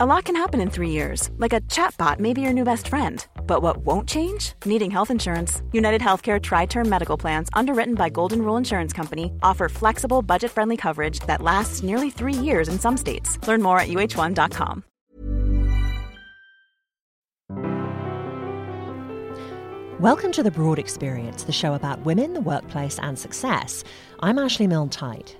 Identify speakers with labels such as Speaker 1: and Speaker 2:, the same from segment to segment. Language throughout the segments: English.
Speaker 1: A lot can happen in three years, like a chatbot may be your new best friend. But what won't change? Needing health insurance. United Healthcare Tri Term Medical Plans, underwritten by Golden Rule Insurance Company, offer flexible, budget friendly coverage that lasts nearly three years in some states. Learn more at uh1.com.
Speaker 2: Welcome to The Broad Experience, the show about women, the workplace, and success. I'm Ashley Milne Tyte.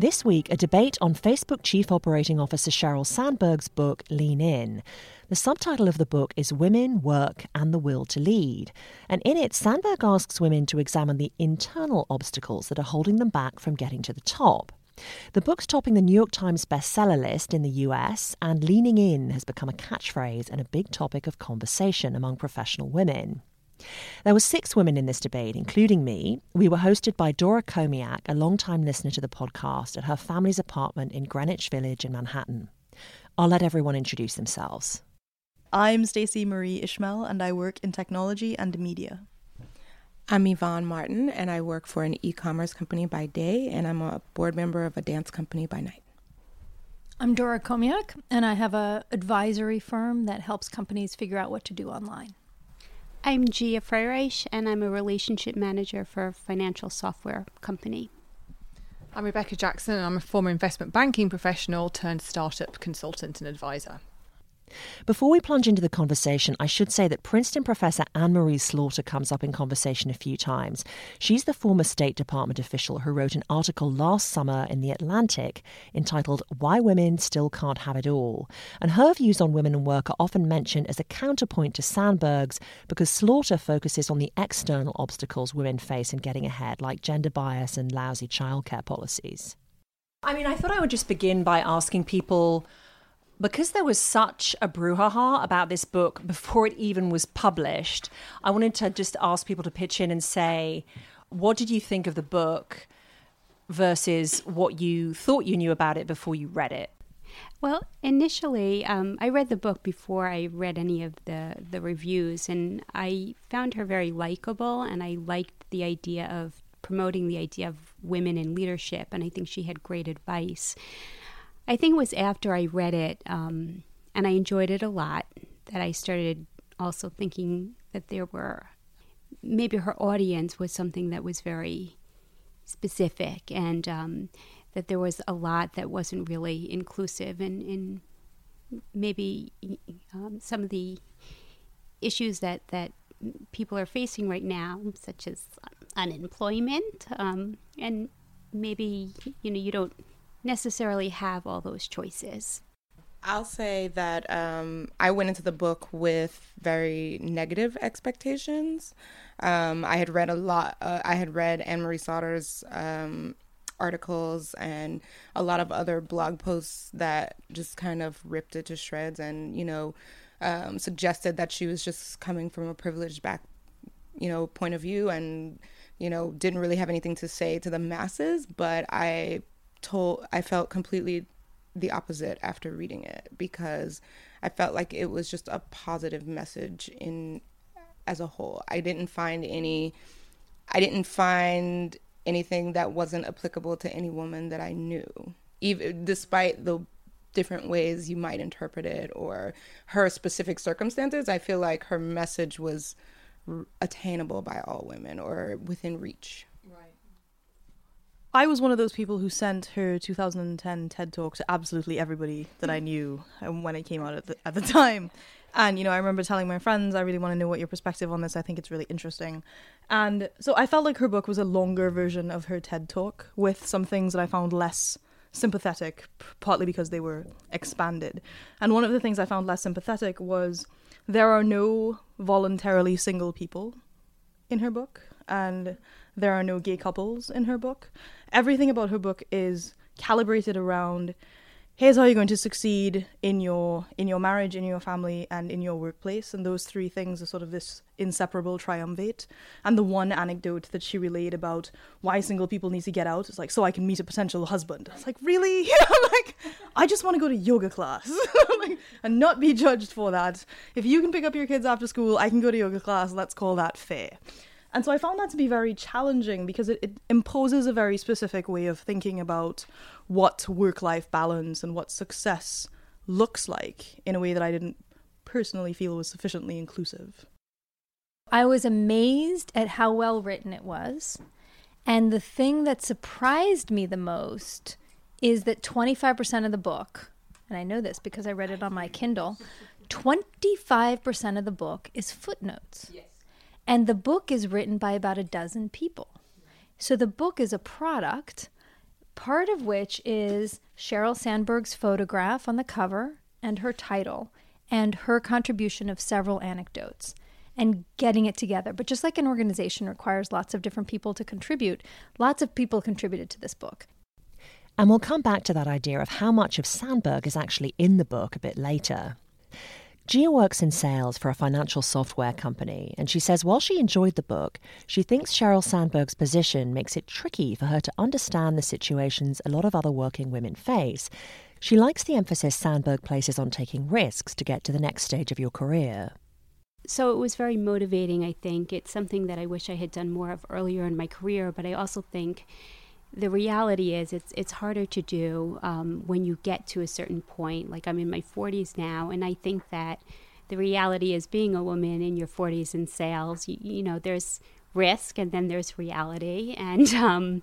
Speaker 2: This week, a debate on Facebook Chief Operating Officer Sheryl Sandberg's book, Lean In. The subtitle of the book is Women, Work, and the Will to Lead. And in it, Sandberg asks women to examine the internal obstacles that are holding them back from getting to the top. The book's topping the New York Times bestseller list in the US, and leaning in has become a catchphrase and a big topic of conversation among professional women. There were six women in this debate, including me. We were hosted by Dora Komiak, a long-time listener to the podcast, at her family's apartment in Greenwich Village in Manhattan. I'll let everyone introduce themselves.
Speaker 3: I'm Stacey Marie Ishmael, and I work in technology and media.
Speaker 4: I'm Yvonne Martin, and I work for an e commerce company by day, and I'm a board member of a dance company by night.
Speaker 5: I'm Dora Komiak, and I have a advisory firm that helps companies figure out what to do online.
Speaker 6: I'm Gia Freireich, and I'm a relationship manager for a financial software company.
Speaker 7: I'm Rebecca Jackson, and I'm a former investment banking professional turned startup consultant and advisor.
Speaker 2: Before we plunge into the conversation, I should say that Princeton professor Anne Marie Slaughter comes up in conversation a few times. She's the former State Department official who wrote an article last summer in The Atlantic entitled Why Women Still Can't Have It All. And her views on women and work are often mentioned as a counterpoint to Sandberg's because Slaughter focuses on the external obstacles women face in getting ahead, like gender bias and lousy childcare policies.
Speaker 8: I mean, I thought I would just begin by asking people because there was such a brouhaha about this book before it even was published, I wanted to just ask people to pitch in and say, what did you think of the book versus what you thought you knew about it before you read it?
Speaker 6: Well, initially, um, I read the book before I read any of the, the reviews, and I found her very likable, and I liked the idea of promoting the idea of women in leadership, and I think she had great advice. I think it was after I read it um, and I enjoyed it a lot that I started also thinking that there were maybe her audience was something that was very specific and um, that there was a lot that wasn't really inclusive and, maybe um, some of the issues that, that people are facing right now, such as unemployment, um, and maybe you know you don't necessarily have all those choices.
Speaker 4: I'll say that um, I went into the book with very negative expectations. Um, I had read a lot. Uh, I had read Anne Marie Slaughter's um, articles and a lot of other blog posts that just kind of ripped it to shreds and you know um, suggested that she was just coming from a privileged back, you know, point of view and you know didn't really have anything to say to the masses. But I told I felt completely the opposite after reading it because I felt like it was just a positive message in as a whole. I didn't find any I didn't find anything that wasn't applicable to any woman that I knew. Even despite the different ways you might interpret it or her specific circumstances, I feel like her message was attainable by all women or within reach.
Speaker 3: I was one of those people who sent her 2010 TED talk to absolutely everybody that I knew um, when it came out at the, at the time. And, you know, I remember telling my friends, I really want to know what your perspective on this. I think it's really interesting. And so I felt like her book was a longer version of her TED talk with some things that I found less sympathetic, partly because they were expanded. And one of the things I found less sympathetic was there are no voluntarily single people in her book. And there are no gay couples in her book. Everything about her book is calibrated around here's how you're going to succeed in your in your marriage, in your family, and in your workplace. And those three things are sort of this inseparable triumvirate. And the one anecdote that she relayed about why single people need to get out is like, so I can meet a potential husband. It's like, really? You like, I just want to go to yoga class like, and not be judged for that. If you can pick up your kids after school, I can go to yoga class. Let's call that fair. And so I found that to be very challenging because it, it imposes a very specific way of thinking about what work life balance and what success looks like in a way that I didn't personally feel was sufficiently inclusive.
Speaker 5: I was amazed at how well written it was. And the thing that surprised me the most is that 25% of the book, and I know this because I read it on my Kindle, 25% of the book is footnotes. Yes. And the book is written by about a dozen people. So the book is a product, part of which is Sheryl Sandberg's photograph on the cover and her title and her contribution of several anecdotes and getting it together. But just like an organization requires lots of different people to contribute, lots of people contributed to this book.
Speaker 2: And we'll come back to that idea of how much of Sandberg is actually in the book a bit later. Gia works in sales for a financial software company, and she says while she enjoyed the book, she thinks Sheryl Sandberg's position makes it tricky for her to understand the situations a lot of other working women face. She likes the emphasis Sandberg places on taking risks to get to the next stage of your career
Speaker 6: so it was very motivating, I think. It's something that I wish I had done more of earlier in my career, but I also think the reality is it's it's harder to do um, when you get to a certain point. Like I'm in my 40s now, and I think that the reality is being a woman in your 40s in sales, you, you know, there's risk and then there's reality. And um,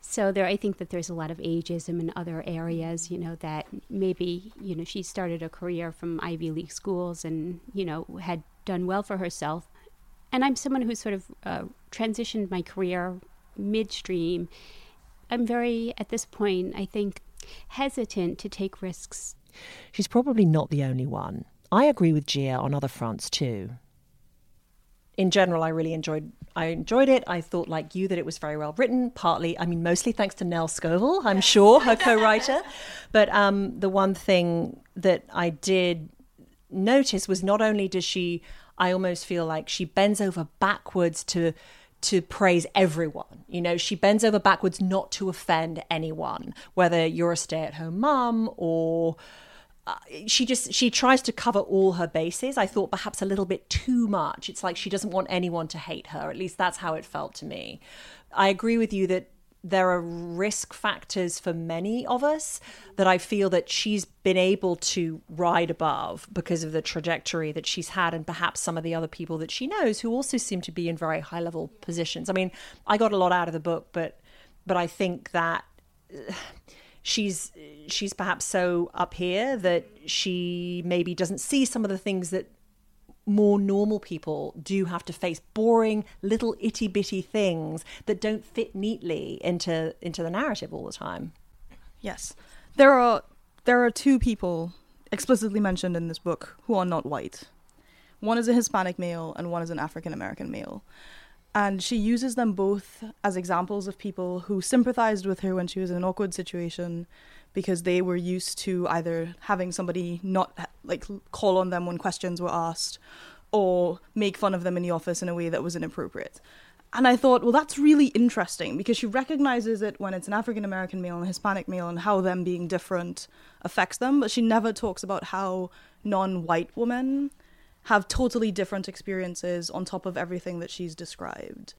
Speaker 6: so there, I think that there's a lot of ageism in other areas. You know that maybe you know she started a career from Ivy League schools and you know had done well for herself. And I'm someone who sort of uh, transitioned my career midstream. I'm very at this point, I think, hesitant to take risks.
Speaker 2: She's probably not the only one. I agree with Gia on other fronts too in general, I really enjoyed. I enjoyed it. I thought, like you, that it was very well written. Partly, I mean, mostly thanks to Nell Scovell, I'm sure, her co-writer. but um, the one thing that I did notice was not only does she, I almost feel like she bends over backwards to to praise everyone. You know, she bends over backwards not to offend anyone, whether you're a stay-at-home mom or uh, she just she tries to cover all her bases. I thought perhaps a little bit too much. It's like she doesn't want anyone to hate her. At least that's how it felt to me. I agree with you that there are risk factors for many of us that i feel that she's been able to ride above because of the trajectory that she's had and perhaps some of the other people that she knows who also seem to be in very high level positions. I mean i got a lot out of the book but but i think that she's she's perhaps so up here that she maybe doesn't see some of the things that more normal people do have to face boring little itty bitty things that don't fit neatly into into the narrative all the time.
Speaker 3: Yes. There are there are two people explicitly mentioned in this book who are not white. One is a hispanic male and one is an african american male. And she uses them both as examples of people who sympathized with her when she was in an awkward situation because they were used to either having somebody not like call on them when questions were asked or make fun of them in the office in a way that was inappropriate. And I thought, well, that's really interesting because she recognizes it when it's an African American male and a Hispanic male and how them being different affects them, but she never talks about how non white women have totally different experiences on top of everything that she's described.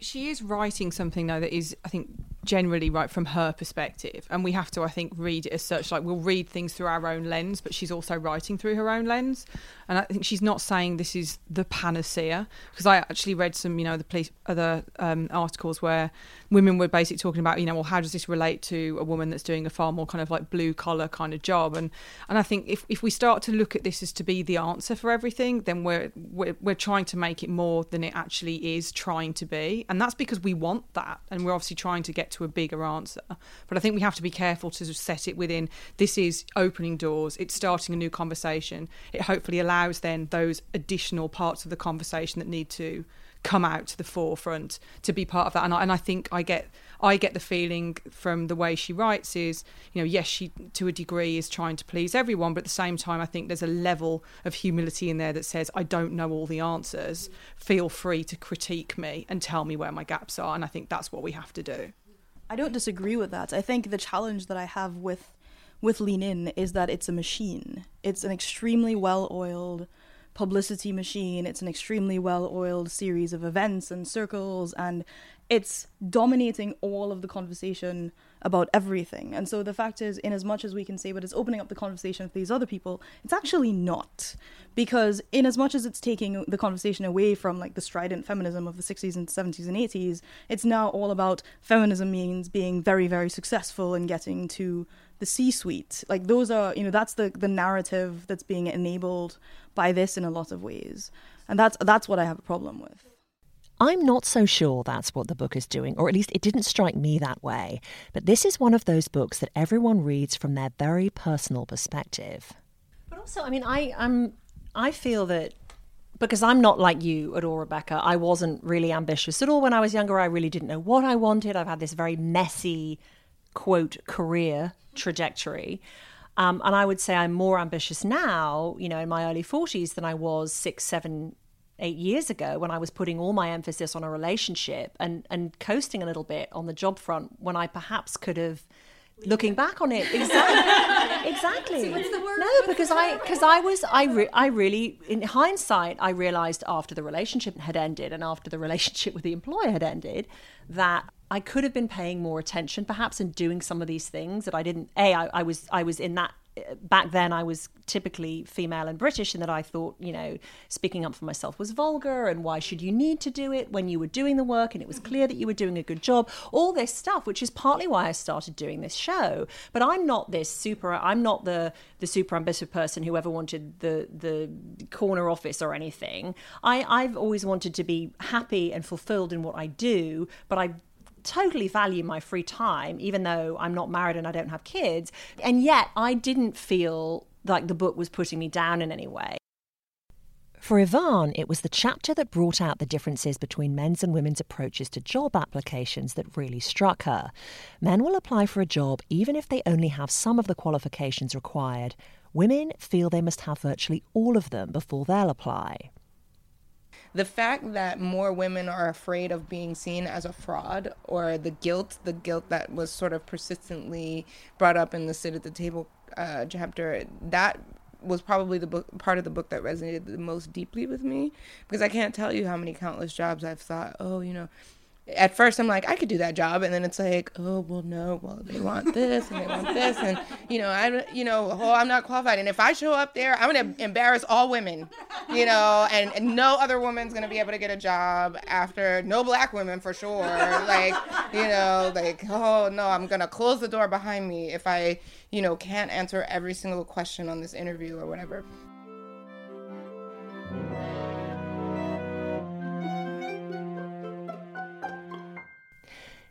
Speaker 7: She is writing something though that is, I think, generally right from her perspective, and we have to, I think, read it as such. Like we'll read things through our own lens, but she's also writing through her own lens, and I think she's not saying this is the panacea. Because I actually read some, you know, the police other um, articles where women were basically talking about, you know, well, how does this relate to a woman that's doing a far more kind of like blue collar kind of job? And and I think if if we start to look at this as to be the answer for everything, then we're we're, we're trying to make it more than it actually is trying to be and that's because we want that and we're obviously trying to get to a bigger answer but i think we have to be careful to set it within this is opening doors it's starting a new conversation it hopefully allows then those additional parts of the conversation that need to come out to the forefront to be part of that and I, and I think I get I get the feeling from the way she writes is, you know, yes, she to a degree is trying to please everyone, but at the same time, I think there's a level of humility in there that says, I don't know all the answers. Feel free to critique me and tell me where my gaps are. And I think that's what we have to do.
Speaker 3: I don't disagree with that. I think the challenge that I have with with Lean In is that it's a machine. It's an extremely well-oiled publicity machine. It's an extremely well-oiled series of events and circles and it's dominating all of the conversation about everything. And so the fact is, in as much as we can say, but it's opening up the conversation for these other people, it's actually not. Because in as much as it's taking the conversation away from like the strident feminism of the 60s and 70s and 80s, it's now all about feminism means being very, very successful and getting to the C-suite. Like those are, you know, that's the the narrative that's being enabled by this in a lot of ways. And that's that's what I have a problem with.
Speaker 2: I'm not so sure that's what the book is doing, or at least it didn't strike me that way. But this is one of those books that everyone reads from their very personal perspective. But also, I mean, I I feel that because I'm not like you at all, Rebecca. I wasn't really ambitious at all when I was younger. I really didn't know what I wanted. I've had this very messy, quote, career trajectory. Um, and I would say I'm more ambitious now, you know, in my early 40s than I was six, seven, eight years ago when I was putting all my emphasis on a relationship and, and coasting a little bit on the job front when I perhaps could have looking back on it. Exactly. Exactly. No because i because i was i re- i really in hindsight i realized after the relationship had ended and after the relationship with the employer had ended that i could have been paying more attention perhaps and doing some of these things that i didn't a I, I was i was in that back then I was typically female and British, and that I thought, you know, speaking up for myself was vulgar, and why should you need to do it when you were doing the work and it was mm-hmm. clear that you were doing a good job? All this stuff, which is partly why I started doing this show. But I'm not this super. I'm not the the super ambitious person who ever wanted the the corner office or anything. I I've always wanted to be happy and fulfilled in what I do, but I totally value my free time, even though I'm not married and I don't have kids. And yet I didn't feel like the book was putting me down in any way. For Yvonne, it was the chapter that brought out the differences between men's and women's approaches to job applications that really struck her. Men will apply for a job even if they only have some of the qualifications required. Women feel they must have virtually all of them before they'll apply
Speaker 4: the fact that more women are afraid of being seen as a fraud or the guilt, the guilt that was sort of persistently brought up in the sit at the table uh, chapter, that was probably the book part of the book that resonated the most deeply with me because I can't tell you how many countless jobs I've thought, oh, you know, at first I'm like, I could do that job, and then it's like, oh well, no, well they want this and they want this, and you know, I, you know, oh I'm not qualified, and if I show up there, I'm gonna embarrass all women, you know, and, and no other woman's gonna be able to get a job after no black women for sure, like, you know, like oh no, I'm gonna close the door behind me if I, you know, can't answer every single question on this interview or whatever.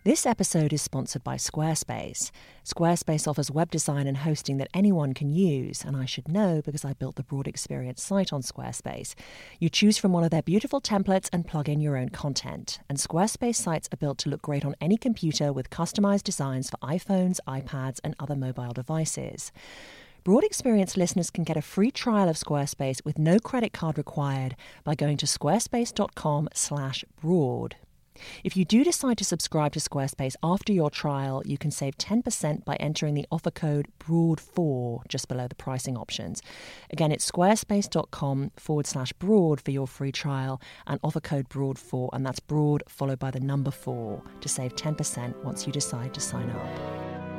Speaker 2: This episode is sponsored by Squarespace. Squarespace offers web design and hosting that anyone can use, and I should know because I built the Broad Experience site on Squarespace. You choose from one of their beautiful templates and plug in your own content. And Squarespace sites are built to look great on any computer with customized designs for iPhones, iPads, and other mobile devices. Broad Experience listeners can get a free trial of Squarespace with no credit card required by going to squarespace.com/broad. If you do decide to subscribe to Squarespace after your trial, you can save 10% by entering the offer code BROAD4 just below the pricing options. Again, it's squarespace.com forward slash broad for your free trial and offer code BROAD4, and that's broad followed by the number 4 to save 10% once you decide to sign up.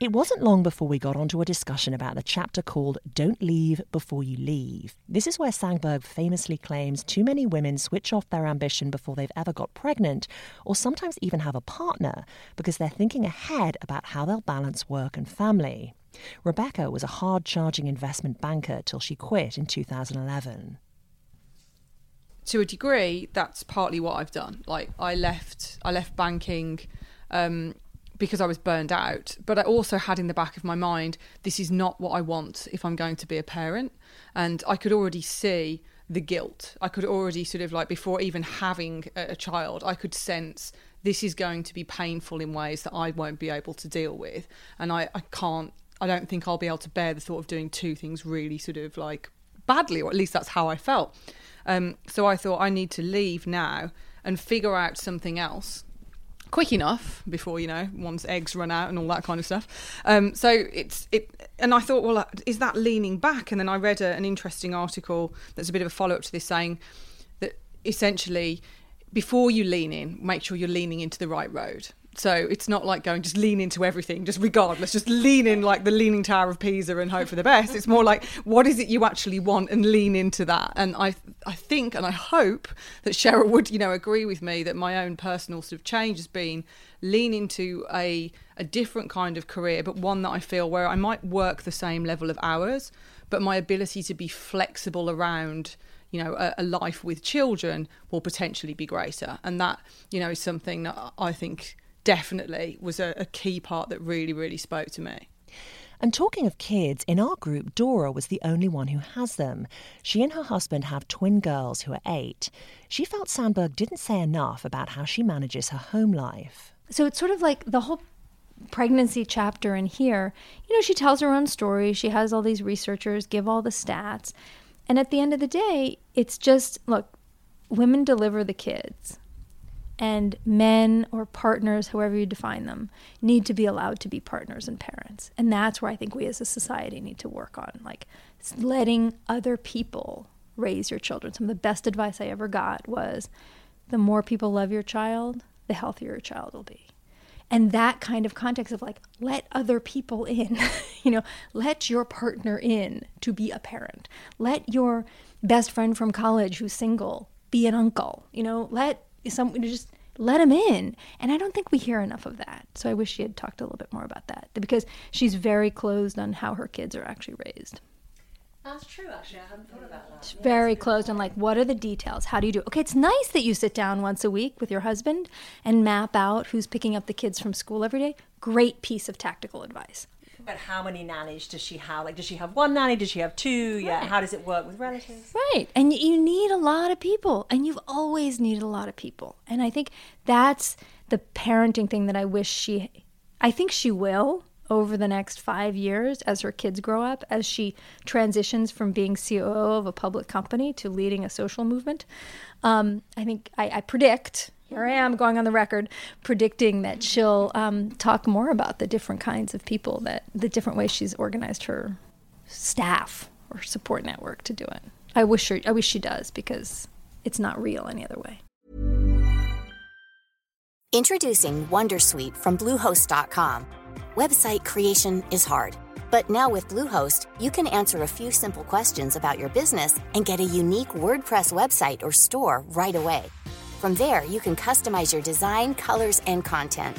Speaker 2: It wasn't long before we got onto a discussion about the chapter called Don't Leave Before You Leave. This is where Sandberg famously claims too many women switch off their ambition before they've ever got pregnant, or sometimes even have a partner, because they're thinking ahead about how they'll balance work and family. Rebecca was a hard charging investment banker till she quit in 2011
Speaker 7: to a degree that's partly what i've done like i left i left banking um, because I was burned out. But I also had in the back of my mind, this is not what I want if I'm going to be a parent. And I could already see the guilt. I could already sort of like, before even having a, child, I could sense this is going to be painful in ways that I won't be able to deal with. And I, I can't, I don't think I'll be able to bear the thought of doing two things really sort of like badly, or at least that's how I felt. Um, so I thought I need to leave now and figure out something else quick enough before you know one's eggs run out and all that kind of stuff. Um, so it's it, and I thought, well, is that leaning back? And then I read a, an interesting article that's a bit of a follow up to this, saying that essentially before you lean in, make sure you're leaning into the right road. So it's not like going just lean into everything, just regardless, just lean in like the leaning tower of Pisa and hope for the best. It's more like what is it you actually want and lean into that. And I I think and I hope that Sheryl would, you know, agree with me that my own personal sort of change has been lean into a a different kind of career, but one that I feel where I might work the same level of hours, but my ability to be flexible around you know a, a, life with children will potentially be greater and that you know is something that i think definitely was a, a key part that really, really spoke to me.
Speaker 9: And talking of kids, in our group, Dora was the only one who has them. She and her husband have twin girls who are eight. She felt Sandberg didn't say enough about how she manages her home life.
Speaker 5: So it's sort of like the whole pregnancy chapter in here. You know, she tells her own story, she has all these researchers give all the stats. And at the end of the day, it's just look, women deliver the kids and men or partners, however you define them, need to be allowed to be partners and parents. And that's where I think we as a society need to work on, like letting other people raise your children. Some of the best advice I ever got was the more people love your child, the healthier your child will be. And that kind of context of like, let other people in, you know, let your partner in to be a parent. Let your best friend from college who's single be an uncle, you know, let some just let him in. And I don't think we hear enough of that. So I wish she had talked a little bit more about that because she's very closed on how her kids are actually raised.
Speaker 2: That's true, actually. I hadn't thought about that.
Speaker 5: It's very closed on like, what are the details? How do you do? It? Okay, it's nice that you sit down once a week with your husband and map out who's picking up the kids from school every day. Great piece of tactical advice.
Speaker 2: But how many nannies does she have? Like, does she have one nanny? Does she have two? Yeah. How does it work with relatives?
Speaker 5: Right. And you need a lot of people, and you've always needed a lot of people. And I think that's the parenting thing that I wish she, I think she will over the next five years as her kids grow up, as she transitions from being COO of a public company to leading a social movement. Um, I think I, I predict here I am going on the record predicting that she'll um, talk more about the different kinds of people that the different ways she's organized her staff or support network to do it. I wish her, I wish she does because it's not real any other way.
Speaker 10: Introducing Wondersuite from Bluehost.com. Website creation is hard, but now with Bluehost, you can answer a few simple questions about your business and get a unique WordPress website or store right away. From there, you can customize your design, colors, and content.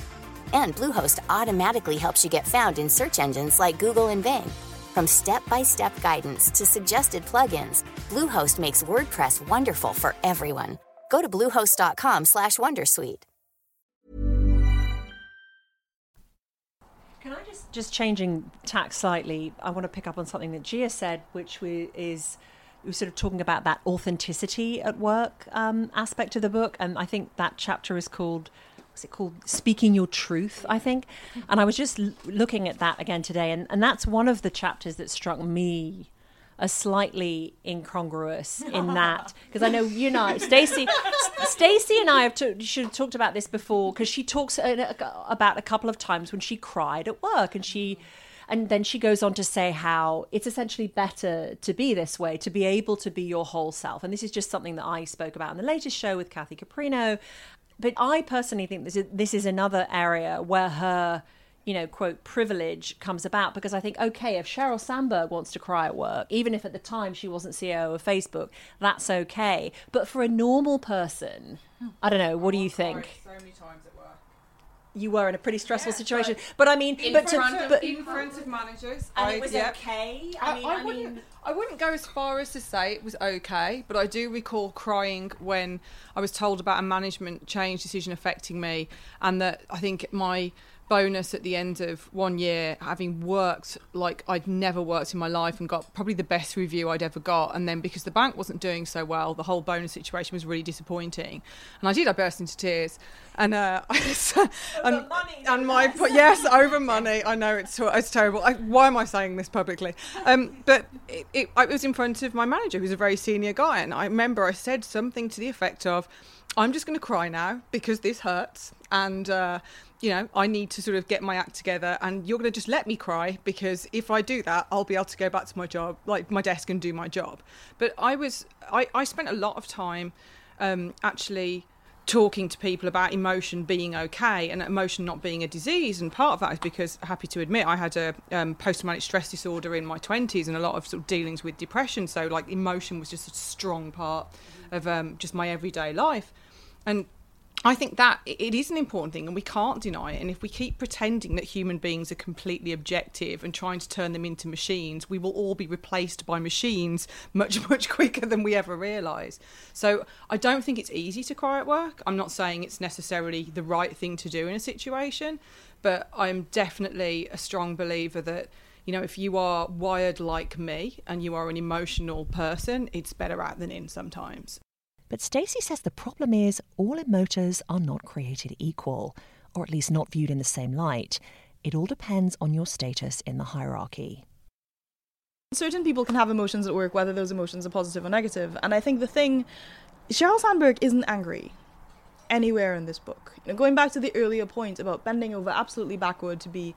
Speaker 10: And Bluehost automatically helps you get found in search engines like Google and Bing. From step-by-step guidance to suggested plugins, Bluehost makes WordPress wonderful for everyone. Go to bluehost.com/wondersuite.
Speaker 2: Can I just just changing tack slightly? I want to pick up on something that Gia said, which we, is we sort of talking about that authenticity at work um, aspect of the book, and I think that chapter is called what's it called? Speaking your truth i think. And i was just l- looking at that again today and, and that's one of the chapters that struck me as slightly incongruous in that because i know you know stacey stacey and i have to, should have talked about this before because she talks about a couple of times when she cried at work and she and then she goes on to say how it's essentially better to be this way, to be able to be your whole self. And this is just something that I spoke about in the latest show with Kathy Caprino. But I personally think this is, this is another area where her you know, quote, privilege comes about because I think, okay, if Sheryl Sandberg wants to cry at work, even if at the time she wasn't CEO of Facebook, that's okay. But for a normal person, I don't know, what do you think?
Speaker 7: So
Speaker 2: you were in a pretty stressful yeah, situation. But, but, I mean,
Speaker 7: in
Speaker 2: but
Speaker 7: front
Speaker 2: to,
Speaker 7: of,
Speaker 2: but,
Speaker 7: in front of managers,
Speaker 2: and I, it was yeah. okay. I, mean, I, I
Speaker 7: wouldn't,
Speaker 2: mean,
Speaker 7: I wouldn't go as far as to say it was okay, but I do recall crying when I was told about a management change decision affecting me, and that I think my bonus at the end of one year, having worked like I'd never worked in my life and got probably the best review I'd ever got. And then because the bank wasn't doing so well, the whole bonus situation was really disappointing. And I did, I burst into tears. And uh,
Speaker 2: and, money,
Speaker 7: and my yes, over money. I know it's it's terrible. I, why am I saying this publicly? Um, but it, it, it was in front of my manager, who's a very senior guy, and I remember I said something to the effect of, "I'm just going to cry now because this hurts." And uh, you know, I need to sort of get my act together and you're going to just let me cry because if I do that, I'll be able to go back to my job, like my desk and do my job. But I was, I, I spent a lot of time um, actually talking to people about emotion being okay and emotion not being a disease. And part of that is because, happy to admit, I had a um, post traumatic stress disorder in my 20s and a lot of sort of dealings with depression. So, like, emotion was just a strong part of um, just my everyday life. And I think that it is an important thing and we can't deny it. And if we keep pretending that human beings are completely objective and trying to turn them into machines, we will all be replaced by machines much, much quicker than we ever realise. So I don't think it's easy to cry at work. I'm not saying it's necessarily the right thing to do in a situation, but I'm definitely a strong believer that you know, if you are wired like me and you are an emotional person, it's better out than in sometimes.
Speaker 2: But Stacey says the problem is all emotors are not created equal, or at least not viewed in the same light. It all depends on your status in the hierarchy.
Speaker 3: Certain people can have emotions at work, whether those emotions are positive or negative. And I think the thing, Sheryl Sandberg isn't angry anywhere in this book. You know, going back to the earlier point about bending over absolutely backward to be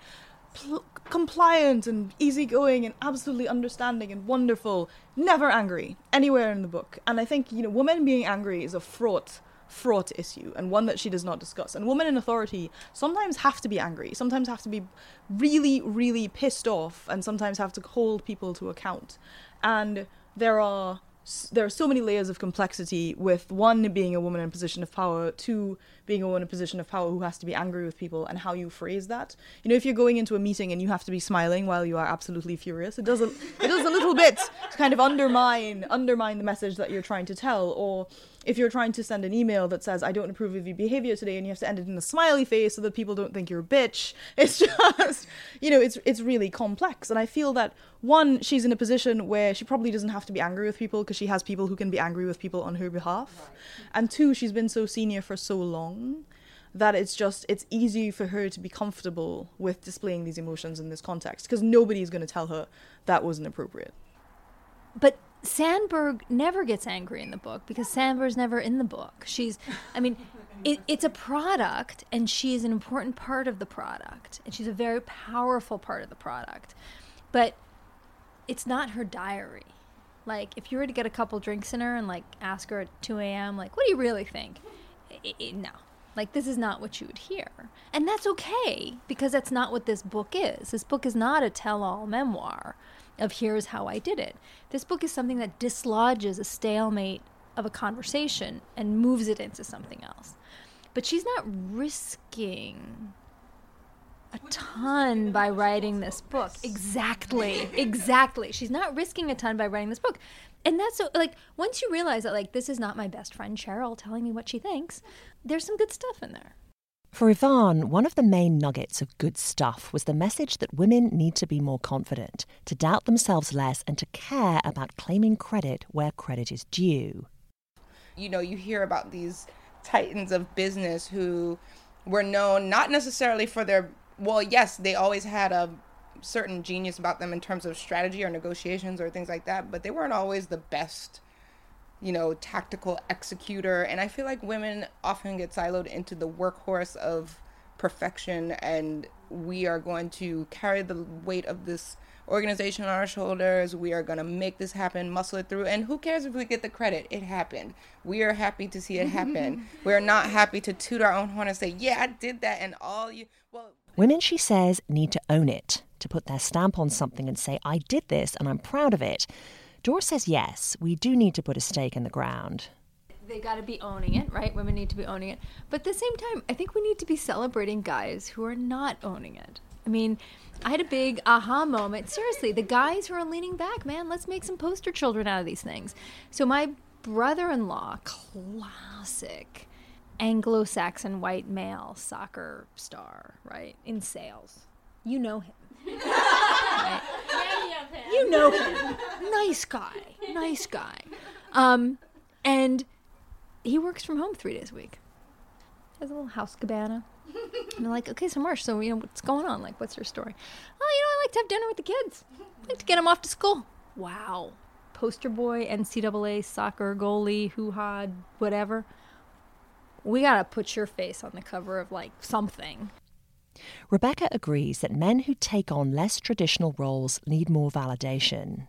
Speaker 3: pl- compliant and easygoing and absolutely understanding and wonderful, never angry anywhere in the book. And I think, you know, women being angry is a fraught fraught issue and one that she does not discuss. And women in authority sometimes have to be angry, sometimes have to be really, really pissed off, and sometimes have to hold people to account. And there are there are so many layers of complexity with one being a woman in a position of power, two being in a position of power who has to be angry with people, and how you phrase that. You know, if you're going into a meeting and you have to be smiling while you are absolutely furious, it does a, it does a little bit to kind of undermine undermine the message that you're trying to tell, or if you're trying to send an email that says, I don't approve of your behavior today, and you have to end it in a smiley face so that people don't think you're a bitch, it's just, you know, it's, it's really complex. And I feel that, one, she's in a position where she probably doesn't have to be angry with people because she has people who can be angry with people on her behalf. And two, she's been so senior for so long that it's just it's easy for her to be comfortable with displaying these emotions in this context because nobody is going to tell her that wasn't appropriate
Speaker 5: but Sandberg never gets angry in the book because Sandberg's never in the book. She's, I mean, it, it's a product, and she is an important part of the product, and she's a very powerful part of the product. But it's not her diary. Like, if you were to get a couple drinks in her and like ask her at 2 a.m., like, what do you really think? It, it, no, like, this is not what you would hear. And that's okay because that's not what this book is. This book is not a tell all memoir of here's how I did it. This book is something that dislodges a stalemate of a conversation and moves it into something else. But she's not risking a ton by writing this book. Exactly. Exactly. She's not risking a ton by writing this book. And that's so, like once you realize that like this is not my best friend Sheryl telling me what she thinks, there's some good stuff in there.
Speaker 2: For Yvonne, one of the main nuggets of good stuff was the message that women need to be more confident, to doubt themselves less, and to care about claiming credit where credit is due.
Speaker 4: You know, you hear about these titans of business who were known not necessarily for their, well, yes, they always had a certain genius about them in terms of strategy or negotiations or things like that, but they weren't always the best you know, tactical executor. And I feel like women often get siloed into the workhorse of perfection, and we are going to carry the weight of this organization on our shoulders. We are going to make this happen, muscle it through. And who cares if we get the credit? It happened. We are happy to see it happen. We're not happy to toot our own horn and say, yeah, I did that. And all you, well.
Speaker 2: Women, she says, need to own it, to put their stamp on something and say, I did this and I'm proud of it. Dor says yes, we do need to put a stake in the ground.
Speaker 5: They got to be owning it, right? Women need to be owning it. But at the same time, I think we need to be celebrating guys who are not owning it. I mean, I had a big aha moment. Seriously, the guys who are leaning back, man, let's make some poster children out of these things. So, my brother in law, classic Anglo Saxon white male soccer star, right? In sales. You know him. right? You know him. Nice guy. Nice guy. Um, and he works from home three days a week. Has a little house cabana. And I'm like, okay, so Marsh, so you know what's going on? Like, what's your story? Oh, you know, I like to have dinner with the kids. I like to get them off to school. Wow, poster boy, NCAA soccer goalie, hoo ha, whatever. We gotta put your face on the cover of like something.
Speaker 2: Rebecca agrees that men who take on less traditional roles need more validation.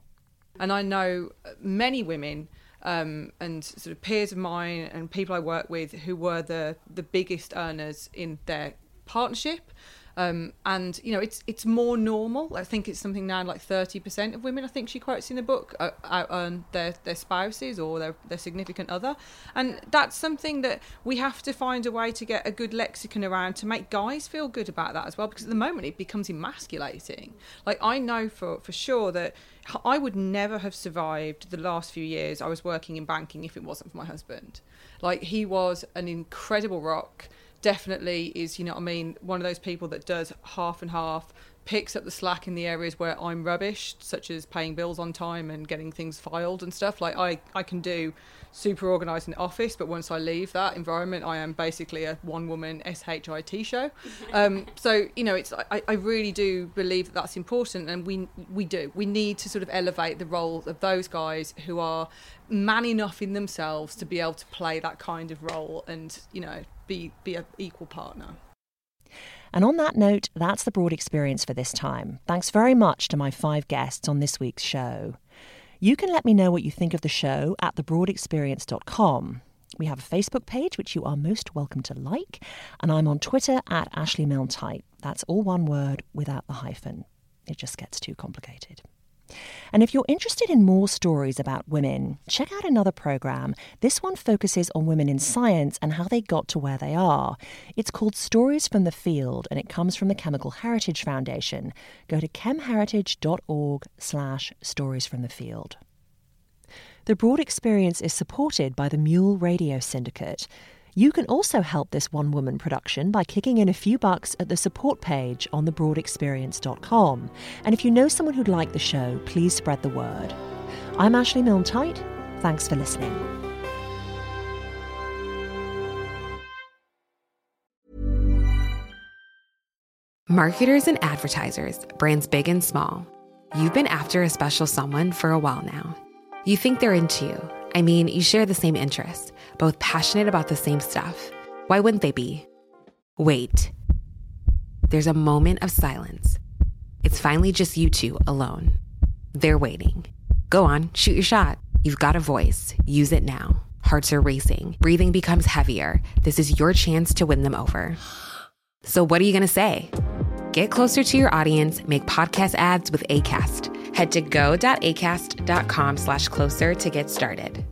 Speaker 7: And I know many women um, and sort of peers of mine and people I work with who were the the biggest earners in their partnership. Um, and you know it's it's more normal. I think it's something now like thirty percent of women. I think she quotes in the book uh, earn their their spouses or their their significant other, and that's something that we have to find a way to get a good lexicon around to make guys feel good about that as well. Because at the moment it becomes emasculating. Like I know for for sure that I would never have survived the last few years I was working in banking if it wasn't for my husband. Like he was an incredible rock definitely is, you know what I mean, one of those people that does half and half, picks up the slack in the areas where I'm rubbish, such as paying bills on time and getting things filed and stuff. Like I, I can do super organised in the office, but once I leave that environment, I am basically a one woman SHIT show. Um, so, you know, it's I, I really do believe that that's important and we we do. We need to sort of elevate the role of those guys who are man enough in themselves to be able to play that kind of role and, you know, be be an equal partner.
Speaker 2: And on that note, that's the broad experience for this time. Thanks very much to my five guests on this week's show. You can let me know what you think of the show at thebroadexperience.com. We have a Facebook page which you are most welcome to like, and I'm on Twitter at Ashley That's all one word without the hyphen. It just gets too complicated. And if you're interested in more stories about women, check out another program. This one focuses on women in science and how they got to where they are. It's called Stories from the Field and it comes from the Chemical Heritage Foundation. Go to chemheritage.org slash stories from the field. The Broad Experience is supported by the Mule Radio Syndicate. You can also help this one woman production by kicking in a few bucks at the support page on thebroadexperience.com. And if you know someone who'd like the show, please spread the word. I'm Ashley Milne Thanks for listening.
Speaker 11: Marketers and advertisers, brands big and small. You've been after a special someone for a while now. You think they're into you. I mean, you share the same interests both passionate about the same stuff. Why wouldn't they be? Wait. There's a moment of silence. It's finally just you two alone. They're waiting. Go on, shoot your shot. You've got a voice. Use it now. Hearts are racing. Breathing becomes heavier. This is your chance to win them over. So, what are you going to say? Get closer to your audience, make podcast ads with ACAST. Head to go.acast.com slash closer to get started.